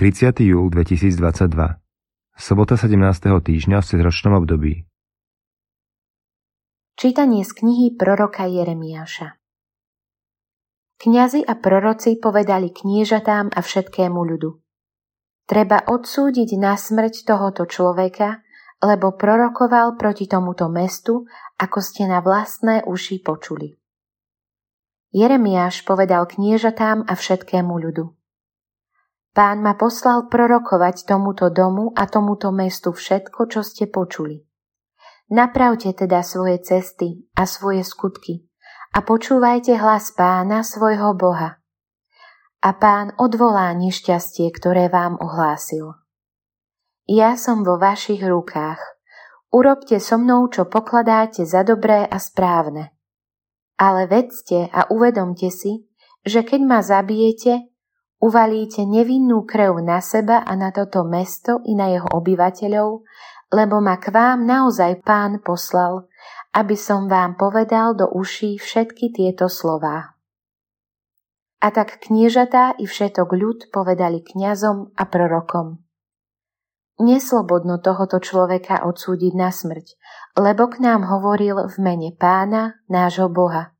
30. júl 2022 Sobota 17. týždňa v cezročnom období Čítanie z knihy proroka Jeremiáša Kňazi a proroci povedali kniežatám a všetkému ľudu. Treba odsúdiť na smrť tohoto človeka, lebo prorokoval proti tomuto mestu, ako ste na vlastné uši počuli. Jeremiáš povedal kniežatám a všetkému ľudu. Pán ma poslal prorokovať tomuto domu a tomuto mestu všetko, čo ste počuli. Napravte teda svoje cesty a svoje skutky a počúvajte hlas pána svojho Boha. A pán odvolá nešťastie, ktoré vám ohlásil. Ja som vo vašich rukách. Urobte so mnou, čo pokladáte za dobré a správne. Ale vedzte a uvedomte si, že keď ma zabijete, Uvalíte nevinnú krv na seba a na toto mesto i na jeho obyvateľov, lebo ma k vám naozaj pán poslal, aby som vám povedal do uší všetky tieto slová. A tak kniežatá i všetok ľud povedali kňazom a prorokom. Neslobodno tohoto človeka odsúdiť na smrť, lebo k nám hovoril v mene pána, nášho Boha.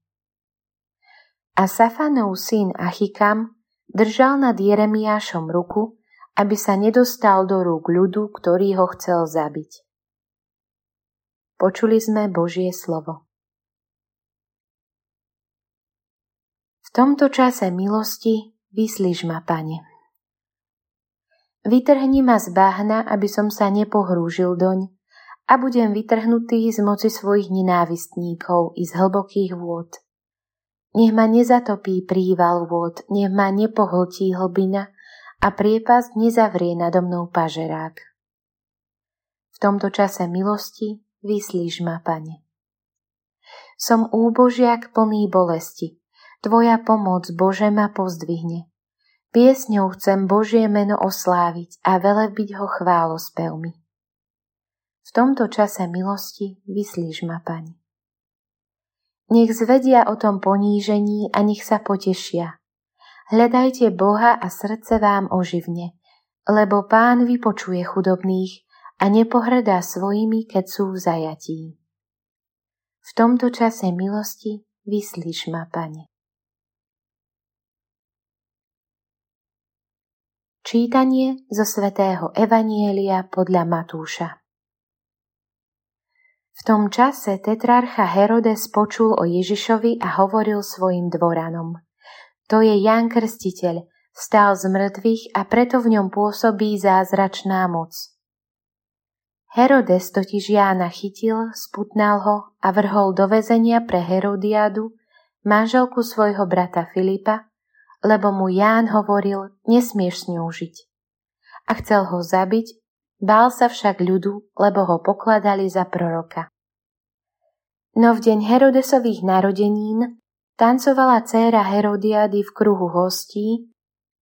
A Safanov syn Achikam Držal nad Jeremiášom ruku, aby sa nedostal do rúk ľudu, ktorý ho chcel zabiť. Počuli sme Božie slovo. V tomto čase milosti vyslíž ma, Pane. Vytrhni ma z bahna, aby som sa nepohrúžil doň a budem vytrhnutý z moci svojich nenávistníkov i z hlbokých vôd. Nech ma nezatopí príval vôd, nech ma nepohltí hlbina a priepasť nezavrie nado mnou pažerák. V tomto čase milosti vyslíž ma, Pane. Som úbožiak plný bolesti. Tvoja pomoc, Bože, ma pozdvihne. Piesňou chcem Božie meno osláviť a velebiť ho chválospevmi. V tomto čase milosti vyslíž ma, Pane. Nech zvedia o tom ponížení a nech sa potešia. Hľadajte Boha a srdce vám oživne, lebo Pán vypočuje chudobných a nepohrdá svojimi, keď sú v zajatí. V tomto čase milosti vyslíš ma, Pane. Čítanie zo svätého Evanielia podľa Matúša v tom čase tetrarcha Herodes počul o Ježišovi a hovoril svojim dvoranom. To je Jan Krstiteľ, stál z mŕtvych a preto v ňom pôsobí zázračná moc. Herodes totiž Jána chytil, sputnal ho a vrhol do väzenia pre Herodiadu, manželku svojho brata Filipa, lebo mu Ján hovoril, nesmieš s ňou žiť. A chcel ho zabiť, Bál sa však ľudu, lebo ho pokladali za proroka. No v deň Herodesových narodenín tancovala dcéra Herodiady v kruhu hostí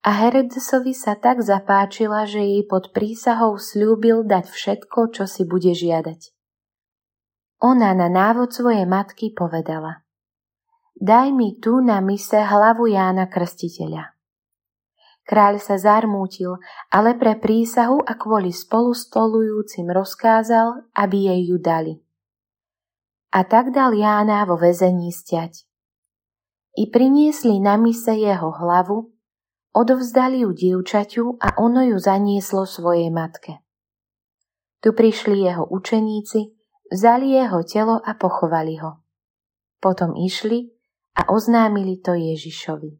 a Herodesovi sa tak zapáčila, že jej pod prísahou slúbil dať všetko, čo si bude žiadať. Ona na návod svojej matky povedala Daj mi tu na mise hlavu Jána Krstiteľa. Kráľ sa zarmútil, ale pre prísahu a kvôli spolustolujúcim rozkázal, aby jej ju dali. A tak dal Jána vo väzení stiať. I priniesli na mise jeho hlavu, odovzdali ju dievčaťu a ono ju zanieslo svojej matke. Tu prišli jeho učeníci, vzali jeho telo a pochovali ho. Potom išli a oznámili to Ježišovi.